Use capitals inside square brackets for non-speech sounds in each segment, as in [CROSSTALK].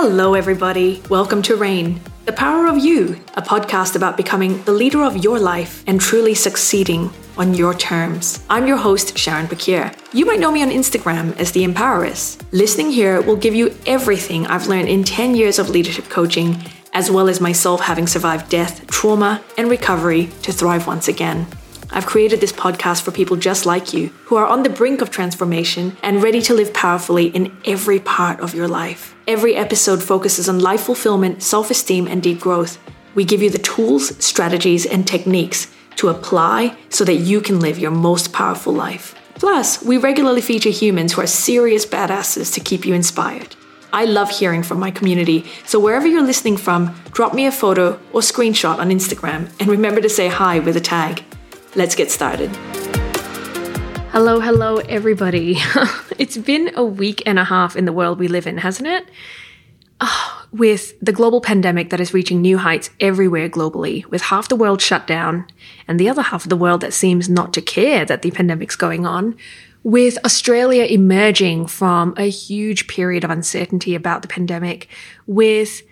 Hello, everybody. Welcome to Reign, The Power of You, a podcast about becoming the leader of your life and truly succeeding on your terms. I'm your host, Sharon Pakir. You might know me on Instagram as The Empoweress. Listening here will give you everything I've learned in 10 years of leadership coaching, as well as myself having survived death, trauma, and recovery to thrive once again. I've created this podcast for people just like you who are on the brink of transformation and ready to live powerfully in every part of your life. Every episode focuses on life fulfillment, self esteem, and deep growth. We give you the tools, strategies, and techniques to apply so that you can live your most powerful life. Plus, we regularly feature humans who are serious badasses to keep you inspired. I love hearing from my community, so wherever you're listening from, drop me a photo or screenshot on Instagram and remember to say hi with a tag. Let's get started. Hello, hello, everybody. [LAUGHS] it's been a week and a half in the world we live in, hasn't it? Oh, with the global pandemic that is reaching new heights everywhere globally, with half the world shut down and the other half of the world that seems not to care that the pandemic's going on, with Australia emerging from a huge period of uncertainty about the pandemic, with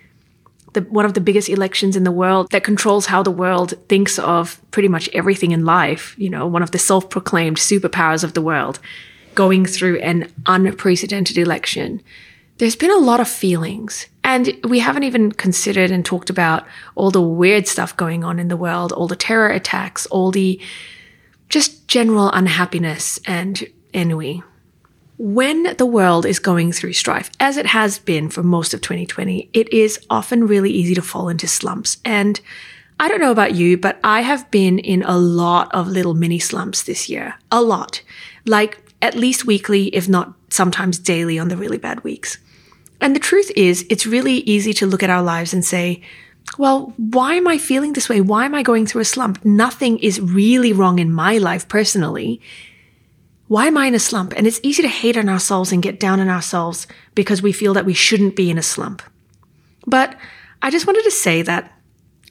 the, one of the biggest elections in the world that controls how the world thinks of pretty much everything in life, you know, one of the self proclaimed superpowers of the world, going through an unprecedented election. There's been a lot of feelings. And we haven't even considered and talked about all the weird stuff going on in the world, all the terror attacks, all the just general unhappiness and ennui. When the world is going through strife, as it has been for most of 2020, it is often really easy to fall into slumps. And I don't know about you, but I have been in a lot of little mini slumps this year. A lot. Like at least weekly, if not sometimes daily on the really bad weeks. And the truth is, it's really easy to look at our lives and say, well, why am I feeling this way? Why am I going through a slump? Nothing is really wrong in my life personally. Why am I in a slump? And it's easy to hate on ourselves and get down on ourselves because we feel that we shouldn't be in a slump. But I just wanted to say that,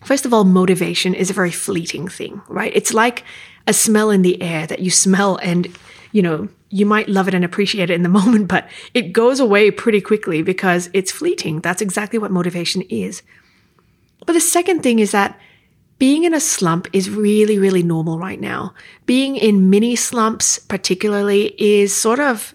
first of all, motivation is a very fleeting thing, right? It's like a smell in the air that you smell and, you know, you might love it and appreciate it in the [LAUGHS] moment, but it goes away pretty quickly because it's fleeting. That's exactly what motivation is. But the second thing is that being in a slump is really, really normal right now. Being in mini slumps, particularly, is sort of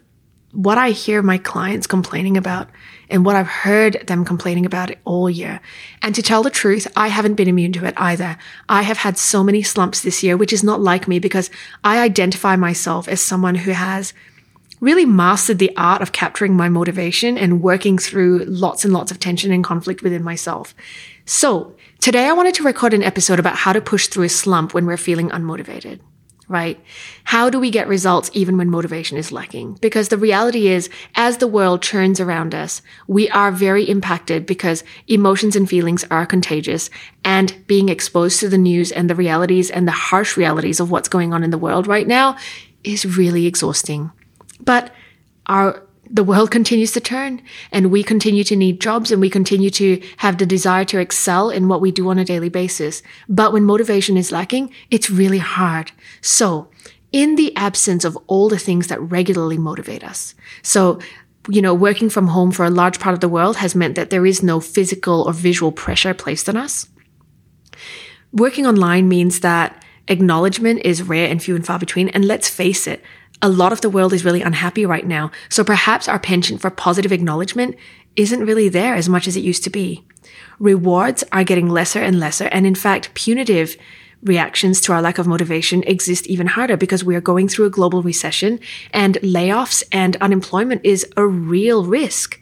what I hear my clients complaining about and what I've heard them complaining about all year. And to tell the truth, I haven't been immune to it either. I have had so many slumps this year, which is not like me because I identify myself as someone who has really mastered the art of capturing my motivation and working through lots and lots of tension and conflict within myself. So Today, I wanted to record an episode about how to push through a slump when we're feeling unmotivated, right? How do we get results even when motivation is lacking? Because the reality is, as the world churns around us, we are very impacted because emotions and feelings are contagious and being exposed to the news and the realities and the harsh realities of what's going on in the world right now is really exhausting. But our the world continues to turn and we continue to need jobs and we continue to have the desire to excel in what we do on a daily basis. But when motivation is lacking, it's really hard. So in the absence of all the things that regularly motivate us. So, you know, working from home for a large part of the world has meant that there is no physical or visual pressure placed on us. Working online means that acknowledgement is rare and few and far between. And let's face it, a lot of the world is really unhappy right now. So perhaps our penchant for positive acknowledgement isn't really there as much as it used to be. Rewards are getting lesser and lesser. And in fact, punitive reactions to our lack of motivation exist even harder because we are going through a global recession and layoffs and unemployment is a real risk.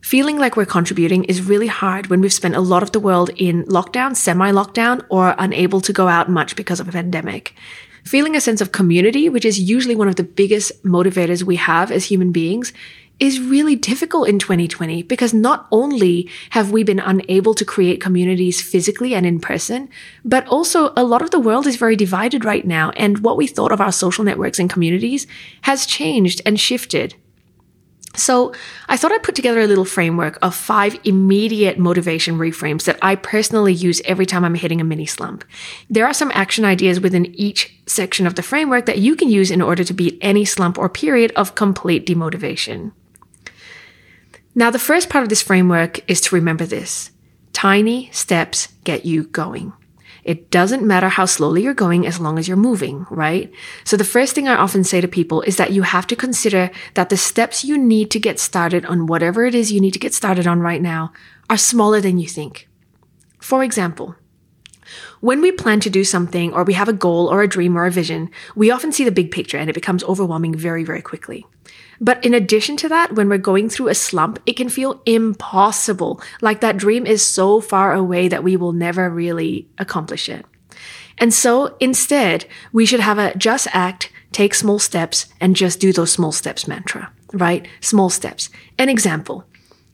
Feeling like we're contributing is really hard when we've spent a lot of the world in lockdown, semi lockdown, or unable to go out much because of a pandemic. Feeling a sense of community, which is usually one of the biggest motivators we have as human beings, is really difficult in 2020 because not only have we been unable to create communities physically and in person, but also a lot of the world is very divided right now. And what we thought of our social networks and communities has changed and shifted. So I thought I'd put together a little framework of five immediate motivation reframes that I personally use every time I'm hitting a mini slump. There are some action ideas within each section of the framework that you can use in order to beat any slump or period of complete demotivation. Now, the first part of this framework is to remember this tiny steps get you going. It doesn't matter how slowly you're going as long as you're moving, right? So the first thing I often say to people is that you have to consider that the steps you need to get started on whatever it is you need to get started on right now are smaller than you think. For example, when we plan to do something or we have a goal or a dream or a vision, we often see the big picture and it becomes overwhelming very, very quickly. But in addition to that, when we're going through a slump, it can feel impossible. Like that dream is so far away that we will never really accomplish it. And so instead, we should have a just act, take small steps, and just do those small steps mantra, right? Small steps. An example.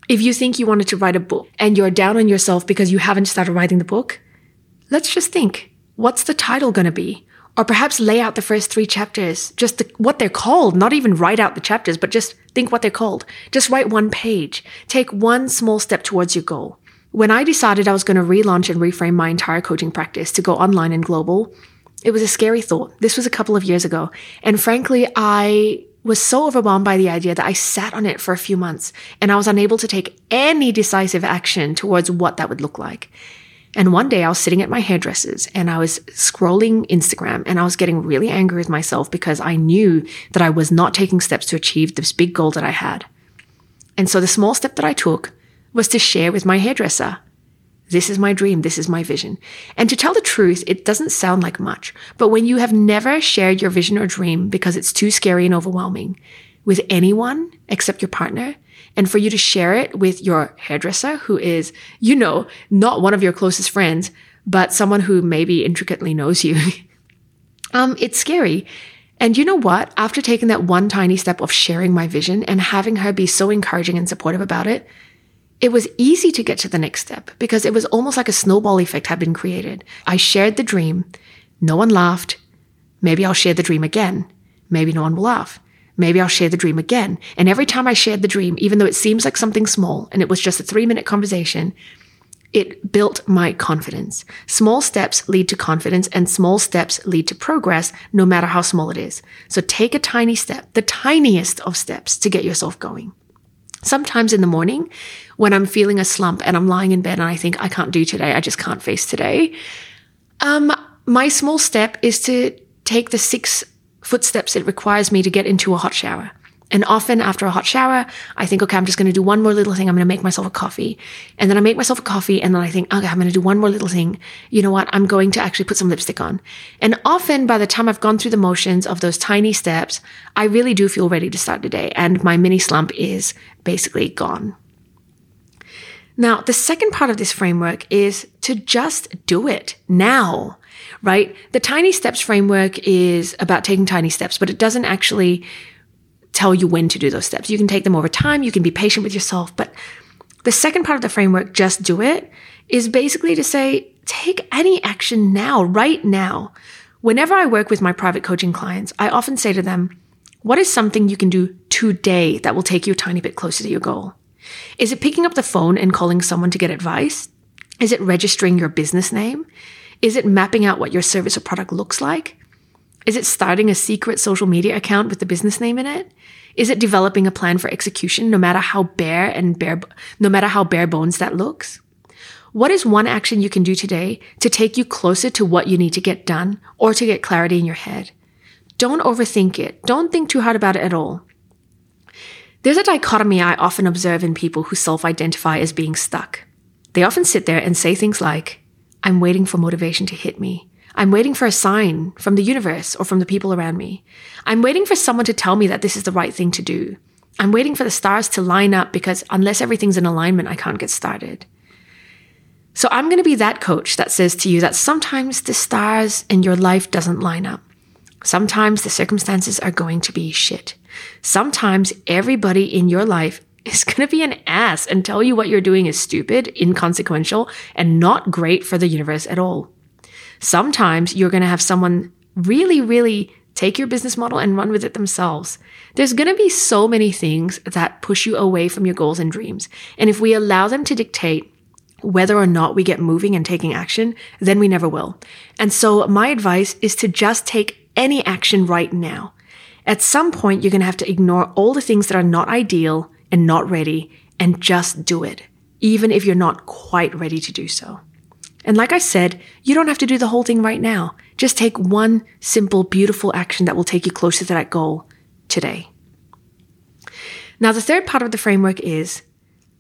If you think you wanted to write a book and you're down on yourself because you haven't started writing the book, let's just think what's the title going to be? Or perhaps lay out the first three chapters, just the, what they're called, not even write out the chapters, but just think what they're called. Just write one page. Take one small step towards your goal. When I decided I was going to relaunch and reframe my entire coaching practice to go online and global, it was a scary thought. This was a couple of years ago. And frankly, I was so overwhelmed by the idea that I sat on it for a few months and I was unable to take any decisive action towards what that would look like. And one day I was sitting at my hairdresser's and I was scrolling Instagram and I was getting really angry with myself because I knew that I was not taking steps to achieve this big goal that I had. And so the small step that I took was to share with my hairdresser. This is my dream. This is my vision. And to tell the truth, it doesn't sound like much, but when you have never shared your vision or dream because it's too scary and overwhelming with anyone except your partner, and for you to share it with your hairdresser, who is, you know, not one of your closest friends, but someone who maybe intricately knows you. [LAUGHS] um, it's scary. And you know what? After taking that one tiny step of sharing my vision and having her be so encouraging and supportive about it, it was easy to get to the next step because it was almost like a snowball effect had been created. I shared the dream. No one laughed. Maybe I'll share the dream again. Maybe no one will laugh. Maybe I'll share the dream again. And every time I shared the dream, even though it seems like something small and it was just a three minute conversation, it built my confidence. Small steps lead to confidence and small steps lead to progress, no matter how small it is. So take a tiny step, the tiniest of steps to get yourself going. Sometimes in the morning, when I'm feeling a slump and I'm lying in bed and I think I can't do today, I just can't face today. Um, my small step is to take the six footsteps it requires me to get into a hot shower. And often after a hot shower, I think, okay, I'm just going to do one more little thing. I'm going to make myself a coffee. And then I make myself a coffee. And then I think, okay, I'm going to do one more little thing. You know what? I'm going to actually put some lipstick on. And often by the time I've gone through the motions of those tiny steps, I really do feel ready to start the day. And my mini slump is basically gone. Now, the second part of this framework is to just do it now right? The tiny steps framework is about taking tiny steps, but it doesn't actually tell you when to do those steps. You can take them over time, you can be patient with yourself, but the second part of the framework, just do it, is basically to say, take any action now, right now. Whenever I work with my private coaching clients, I often say to them, what is something you can do today that will take you a tiny bit closer to your goal? Is it picking up the phone and calling someone to get advice? Is it registering your business name? Is it mapping out what your service or product looks like? Is it starting a secret social media account with the business name in it? Is it developing a plan for execution no matter how bare and bare, no matter how bare bones that looks? What is one action you can do today to take you closer to what you need to get done or to get clarity in your head? Don't overthink it. Don't think too hard about it at all. There's a dichotomy I often observe in people who self identify as being stuck. They often sit there and say things like, I'm waiting for motivation to hit me. I'm waiting for a sign from the universe or from the people around me. I'm waiting for someone to tell me that this is the right thing to do. I'm waiting for the stars to line up because unless everything's in alignment, I can't get started. So I'm going to be that coach that says to you that sometimes the stars in your life doesn't line up. Sometimes the circumstances are going to be shit. Sometimes everybody in your life is going to be an ass and tell you what you're doing is stupid, inconsequential, and not great for the universe at all. Sometimes you're going to have someone really, really take your business model and run with it themselves. There's going to be so many things that push you away from your goals and dreams. And if we allow them to dictate whether or not we get moving and taking action, then we never will. And so my advice is to just take any action right now. At some point, you're going to have to ignore all the things that are not ideal and not ready and just do it, even if you're not quite ready to do so. And like I said, you don't have to do the whole thing right now. Just take one simple, beautiful action that will take you closer to that goal today. Now, the third part of the framework is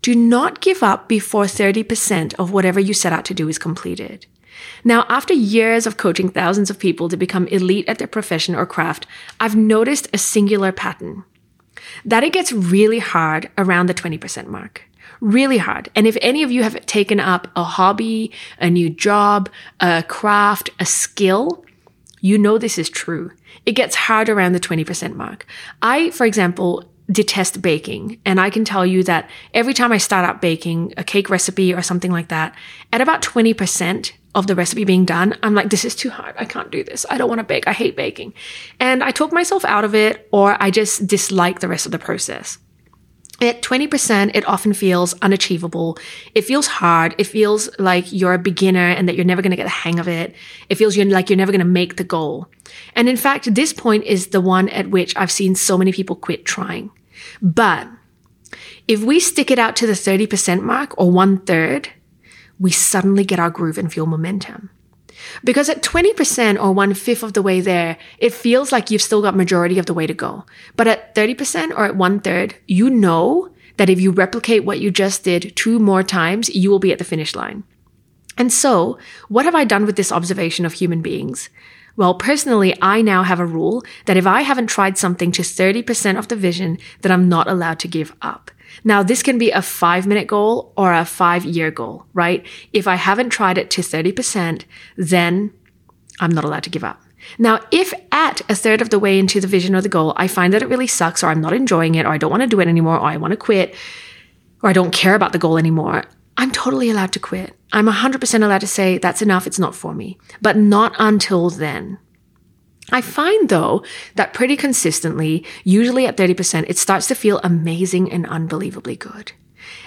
do not give up before 30% of whatever you set out to do is completed. Now, after years of coaching thousands of people to become elite at their profession or craft, I've noticed a singular pattern that it gets really hard around the 20% mark. Really hard. And if any of you have taken up a hobby, a new job, a craft, a skill, you know this is true. It gets hard around the 20% mark. I, for example, detest baking. And I can tell you that every time I start out baking a cake recipe or something like that, at about 20% of the recipe being done, I'm like, this is too hard. I can't do this. I don't want to bake. I hate baking. And I talk myself out of it or I just dislike the rest of the process. At 20%, it often feels unachievable. It feels hard. It feels like you're a beginner and that you're never going to get the hang of it. It feels like you're never going to make the goal. And in fact, this point is the one at which I've seen so many people quit trying. But if we stick it out to the 30% mark or one third, we suddenly get our groove and feel momentum. Because at 20% or one fifth of the way there, it feels like you've still got majority of the way to go. But at 30% or at one third, you know that if you replicate what you just did two more times, you will be at the finish line. And so, what have I done with this observation of human beings? Well, personally, I now have a rule that if I haven't tried something to 30% of the vision, that I'm not allowed to give up. Now, this can be a five minute goal or a five year goal, right? If I haven't tried it to 30%, then I'm not allowed to give up. Now, if at a third of the way into the vision or the goal, I find that it really sucks or I'm not enjoying it or I don't want to do it anymore or I want to quit or I don't care about the goal anymore, I'm totally allowed to quit. I'm 100% allowed to say, that's enough, it's not for me. But not until then. I find though that pretty consistently, usually at 30%, it starts to feel amazing and unbelievably good.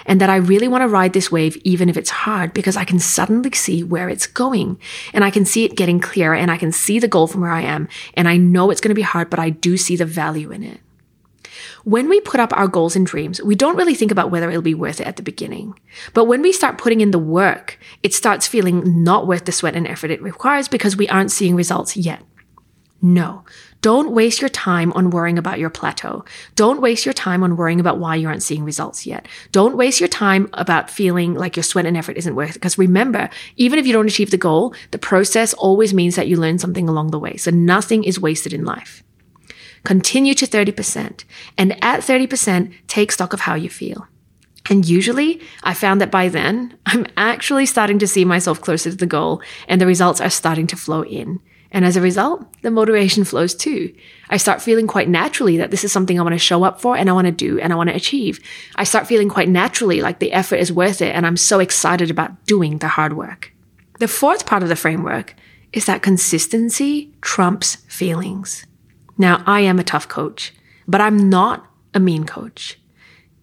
And that I really want to ride this wave even if it's hard because I can suddenly see where it's going and I can see it getting clearer and I can see the goal from where I am. And I know it's going to be hard, but I do see the value in it. When we put up our goals and dreams, we don't really think about whether it'll be worth it at the beginning. But when we start putting in the work, it starts feeling not worth the sweat and effort it requires because we aren't seeing results yet. No. Don't waste your time on worrying about your plateau. Don't waste your time on worrying about why you aren't seeing results yet. Don't waste your time about feeling like your sweat and effort isn't worth it. Because remember, even if you don't achieve the goal, the process always means that you learn something along the way. So nothing is wasted in life. Continue to 30%. And at 30%, take stock of how you feel. And usually I found that by then, I'm actually starting to see myself closer to the goal and the results are starting to flow in. And as a result, the motivation flows too. I start feeling quite naturally that this is something I want to show up for and I want to do and I want to achieve. I start feeling quite naturally like the effort is worth it and I'm so excited about doing the hard work. The fourth part of the framework is that consistency trumps feelings. Now, I am a tough coach, but I'm not a mean coach.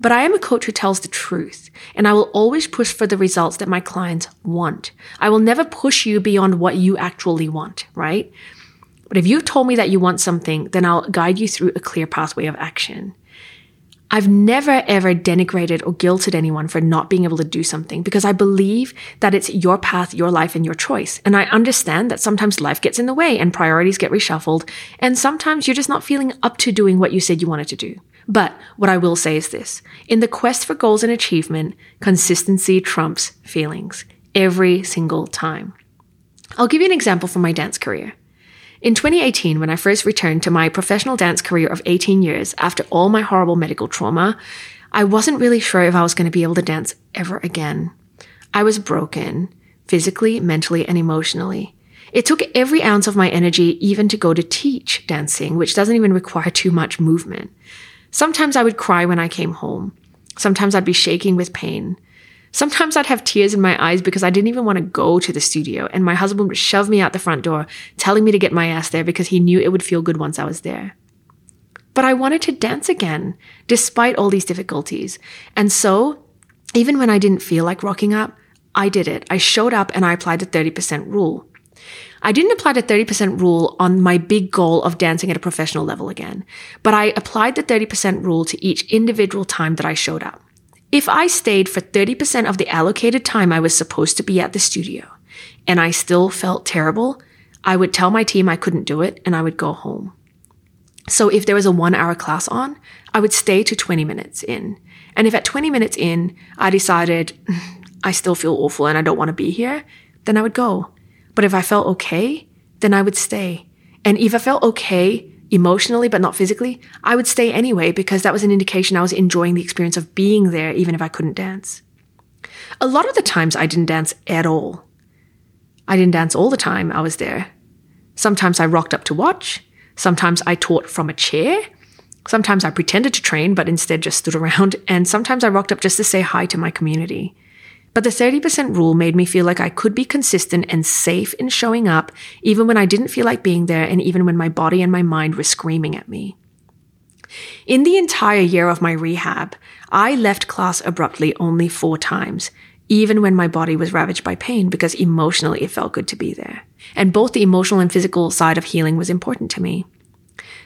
But I am a coach who tells the truth, and I will always push for the results that my clients want. I will never push you beyond what you actually want, right? But if you've told me that you want something, then I'll guide you through a clear pathway of action. I've never ever denigrated or guilted anyone for not being able to do something because I believe that it's your path, your life, and your choice. And I understand that sometimes life gets in the way and priorities get reshuffled, and sometimes you're just not feeling up to doing what you said you wanted to do. But what I will say is this in the quest for goals and achievement, consistency trumps feelings every single time. I'll give you an example from my dance career. In 2018, when I first returned to my professional dance career of 18 years after all my horrible medical trauma, I wasn't really sure if I was going to be able to dance ever again. I was broken, physically, mentally, and emotionally. It took every ounce of my energy even to go to teach dancing, which doesn't even require too much movement. Sometimes I would cry when I came home. Sometimes I'd be shaking with pain. Sometimes I'd have tears in my eyes because I didn't even want to go to the studio, and my husband would shove me out the front door, telling me to get my ass there because he knew it would feel good once I was there. But I wanted to dance again, despite all these difficulties. And so, even when I didn't feel like rocking up, I did it. I showed up and I applied the 30% rule. I didn't apply the 30% rule on my big goal of dancing at a professional level again, but I applied the 30% rule to each individual time that I showed up. If I stayed for 30% of the allocated time I was supposed to be at the studio and I still felt terrible, I would tell my team I couldn't do it and I would go home. So if there was a one hour class on, I would stay to 20 minutes in. And if at 20 minutes in, I decided mm, I still feel awful and I don't want to be here, then I would go. But if I felt okay, then I would stay. And if I felt okay emotionally, but not physically, I would stay anyway because that was an indication I was enjoying the experience of being there, even if I couldn't dance. A lot of the times I didn't dance at all. I didn't dance all the time I was there. Sometimes I rocked up to watch. Sometimes I taught from a chair. Sometimes I pretended to train, but instead just stood around. And sometimes I rocked up just to say hi to my community. But the 30% rule made me feel like I could be consistent and safe in showing up, even when I didn't feel like being there and even when my body and my mind were screaming at me. In the entire year of my rehab, I left class abruptly only four times, even when my body was ravaged by pain, because emotionally it felt good to be there. And both the emotional and physical side of healing was important to me.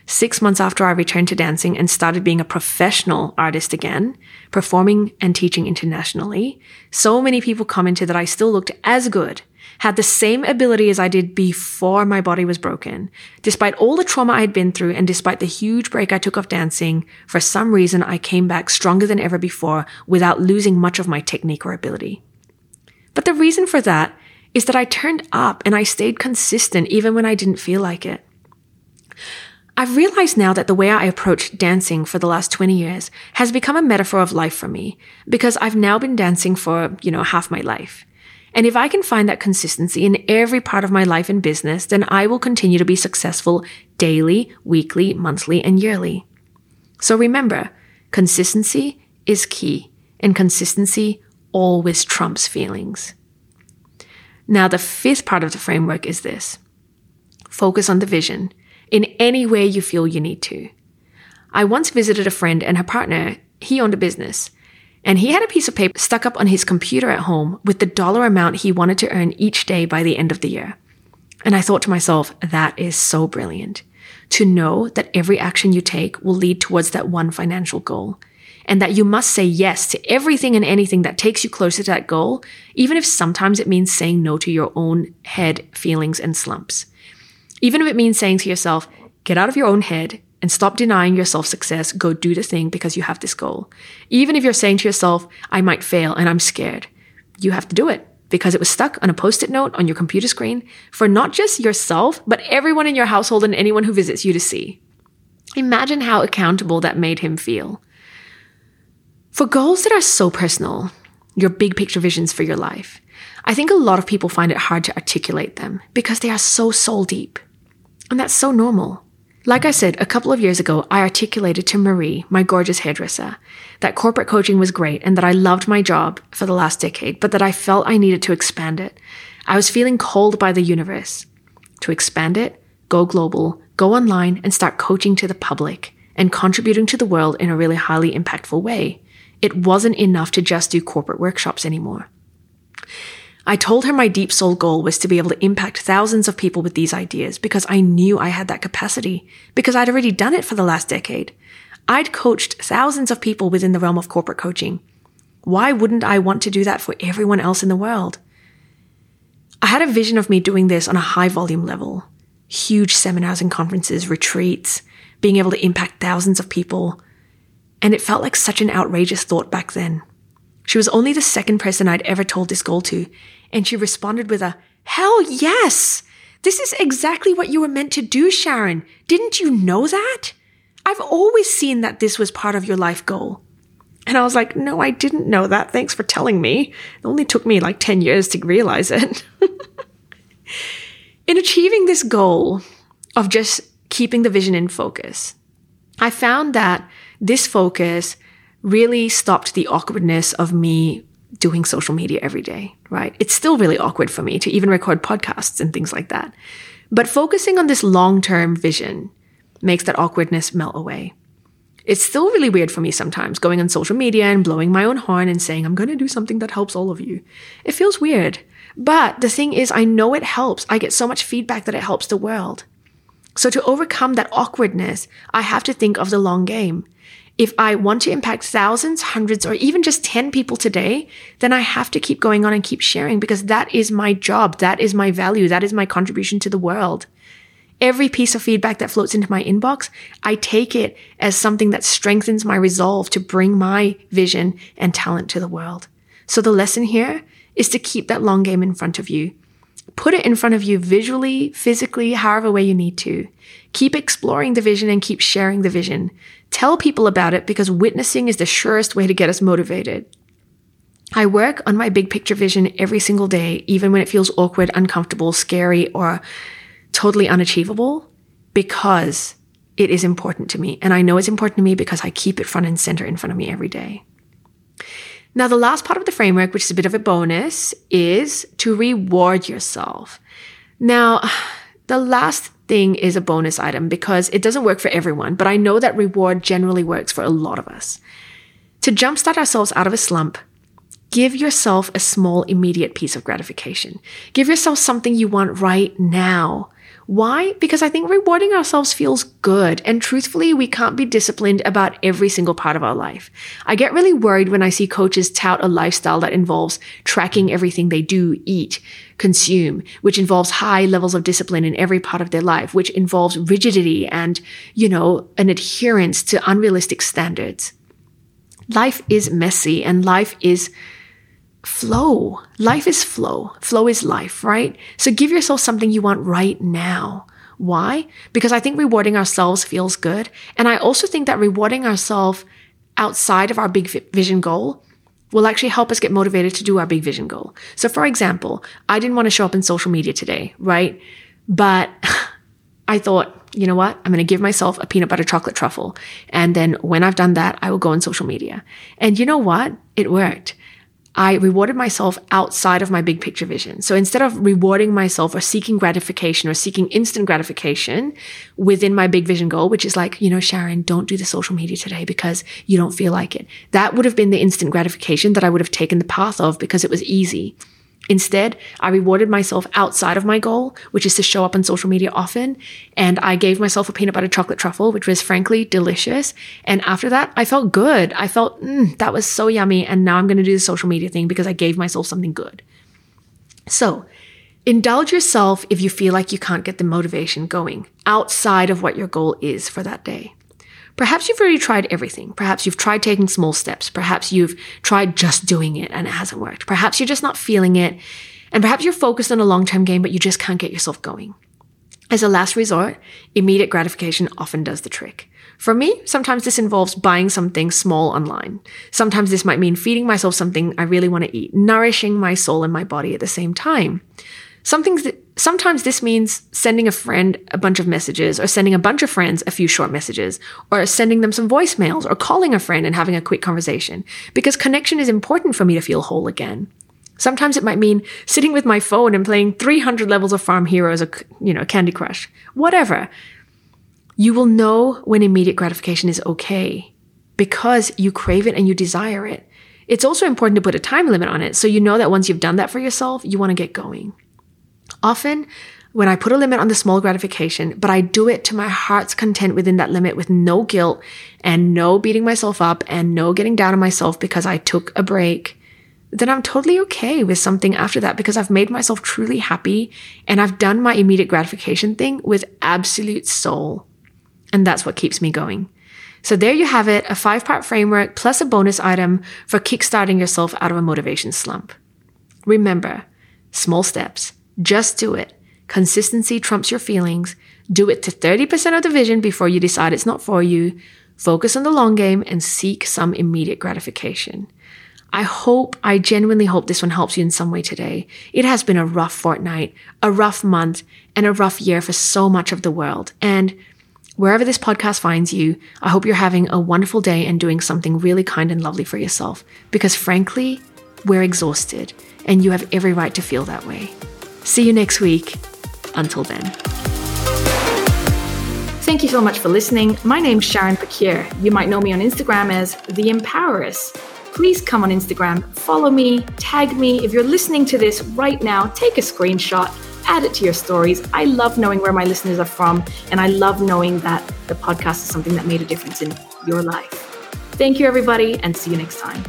Six months after I returned to dancing and started being a professional artist again, performing and teaching internationally, so many people commented that I still looked as good, had the same ability as I did before my body was broken. Despite all the trauma I had been through and despite the huge break I took off dancing, for some reason I came back stronger than ever before without losing much of my technique or ability. But the reason for that is that I turned up and I stayed consistent even when I didn't feel like it. I've realized now that the way I approach dancing for the last 20 years has become a metaphor of life for me because I've now been dancing for, you know, half my life. And if I can find that consistency in every part of my life and business, then I will continue to be successful daily, weekly, monthly, and yearly. So remember, consistency is key, and consistency always trumps feelings. Now, the fifth part of the framework is this focus on the vision in any way you feel you need to. I once visited a friend and her partner. He owned a business. And he had a piece of paper stuck up on his computer at home with the dollar amount he wanted to earn each day by the end of the year. And I thought to myself, that is so brilliant. To know that every action you take will lead towards that one financial goal. And that you must say yes to everything and anything that takes you closer to that goal, even if sometimes it means saying no to your own head feelings and slumps. Even if it means saying to yourself, get out of your own head and stop denying yourself success, go do the thing because you have this goal. Even if you're saying to yourself, I might fail and I'm scared, you have to do it because it was stuck on a post it note on your computer screen for not just yourself, but everyone in your household and anyone who visits you to see. Imagine how accountable that made him feel. For goals that are so personal, your big picture visions for your life, I think a lot of people find it hard to articulate them because they are so soul deep. And that's so normal. Like I said, a couple of years ago, I articulated to Marie, my gorgeous hairdresser, that corporate coaching was great and that I loved my job for the last decade, but that I felt I needed to expand it. I was feeling called by the universe to expand it, go global, go online, and start coaching to the public and contributing to the world in a really highly impactful way. It wasn't enough to just do corporate workshops anymore. I told her my deep soul goal was to be able to impact thousands of people with these ideas because I knew I had that capacity, because I'd already done it for the last decade. I'd coached thousands of people within the realm of corporate coaching. Why wouldn't I want to do that for everyone else in the world? I had a vision of me doing this on a high volume level. Huge seminars and conferences, retreats, being able to impact thousands of people. And it felt like such an outrageous thought back then. She was only the second person I'd ever told this goal to, and she responded with a, Hell yes! This is exactly what you were meant to do, Sharon. Didn't you know that? I've always seen that this was part of your life goal. And I was like, no, I didn't know that. Thanks for telling me. It only took me like 10 years to realize it. [LAUGHS] in achieving this goal of just keeping the vision in focus, I found that this focus really stopped the awkwardness of me doing social media every day, right? It's still really awkward for me to even record podcasts and things like that. But focusing on this long term vision makes that awkwardness melt away. It's still really weird for me sometimes going on social media and blowing my own horn and saying, I'm going to do something that helps all of you. It feels weird. But the thing is, I know it helps. I get so much feedback that it helps the world. So to overcome that awkwardness, I have to think of the long game. If I want to impact thousands, hundreds, or even just 10 people today, then I have to keep going on and keep sharing because that is my job. That is my value. That is my contribution to the world. Every piece of feedback that floats into my inbox, I take it as something that strengthens my resolve to bring my vision and talent to the world. So the lesson here is to keep that long game in front of you. Put it in front of you visually, physically, however way you need to. Keep exploring the vision and keep sharing the vision. Tell people about it because witnessing is the surest way to get us motivated. I work on my big picture vision every single day, even when it feels awkward, uncomfortable, scary, or totally unachievable, because it is important to me. And I know it's important to me because I keep it front and center in front of me every day. Now, the last part of the framework, which is a bit of a bonus, is to reward yourself. Now, [SIGHS] the last thing is a bonus item because it doesn't work for everyone, but I know that reward generally works for a lot of us. To jumpstart ourselves out of a slump, give yourself a small, immediate piece of gratification. Give yourself something you want right now. Why? Because I think rewarding ourselves feels good. And truthfully, we can't be disciplined about every single part of our life. I get really worried when I see coaches tout a lifestyle that involves tracking everything they do, eat, consume, which involves high levels of discipline in every part of their life, which involves rigidity and, you know, an adherence to unrealistic standards. Life is messy and life is flow. Life is flow. Flow is life, right? So give yourself something you want right now. Why? Because I think rewarding ourselves feels good. And I also think that rewarding ourselves outside of our big vision goal will actually help us get motivated to do our big vision goal. So for example, I didn't want to show up in social media today, right? But [LAUGHS] I thought, you know what? I'm going to give myself a peanut butter chocolate truffle. And then when I've done that, I will go on social media. And you know what? It worked. I rewarded myself outside of my big picture vision. So instead of rewarding myself or seeking gratification or seeking instant gratification within my big vision goal, which is like, you know, Sharon, don't do the social media today because you don't feel like it. That would have been the instant gratification that I would have taken the path of because it was easy. Instead, I rewarded myself outside of my goal, which is to show up on social media often. And I gave myself a peanut butter chocolate truffle, which was frankly delicious. And after that, I felt good. I felt, mm, that was so yummy. And now I'm going to do the social media thing because I gave myself something good. So indulge yourself if you feel like you can't get the motivation going outside of what your goal is for that day. Perhaps you've already tried everything. Perhaps you've tried taking small steps. Perhaps you've tried just doing it and it hasn't worked. Perhaps you're just not feeling it. And perhaps you're focused on a long term game, but you just can't get yourself going. As a last resort, immediate gratification often does the trick. For me, sometimes this involves buying something small online. Sometimes this might mean feeding myself something I really want to eat, nourishing my soul and my body at the same time. Something sometimes this means sending a friend a bunch of messages or sending a bunch of friends a few short messages or sending them some voicemails or calling a friend and having a quick conversation because connection is important for me to feel whole again. Sometimes it might mean sitting with my phone and playing 300 levels of Farm Heroes or, you know, Candy Crush. Whatever. You will know when immediate gratification is okay because you crave it and you desire it. It's also important to put a time limit on it so you know that once you've done that for yourself, you want to get going. Often, when I put a limit on the small gratification, but I do it to my heart's content within that limit with no guilt and no beating myself up and no getting down on myself because I took a break, then I'm totally okay with something after that because I've made myself truly happy and I've done my immediate gratification thing with absolute soul. And that's what keeps me going. So there you have it, a five part framework plus a bonus item for kickstarting yourself out of a motivation slump. Remember, small steps just do it. Consistency trumps your feelings. Do it to 30% of the vision before you decide it's not for you. Focus on the long game and seek some immediate gratification. I hope, I genuinely hope this one helps you in some way today. It has been a rough fortnight, a rough month, and a rough year for so much of the world. And wherever this podcast finds you, I hope you're having a wonderful day and doing something really kind and lovely for yourself. Because frankly, we're exhausted, and you have every right to feel that way. See you next week. Until then. Thank you so much for listening. My name's Sharon Pakir. You might know me on Instagram as The Empoweress. Please come on Instagram, follow me, tag me. If you're listening to this right now, take a screenshot, add it to your stories. I love knowing where my listeners are from, and I love knowing that the podcast is something that made a difference in your life. Thank you, everybody, and see you next time.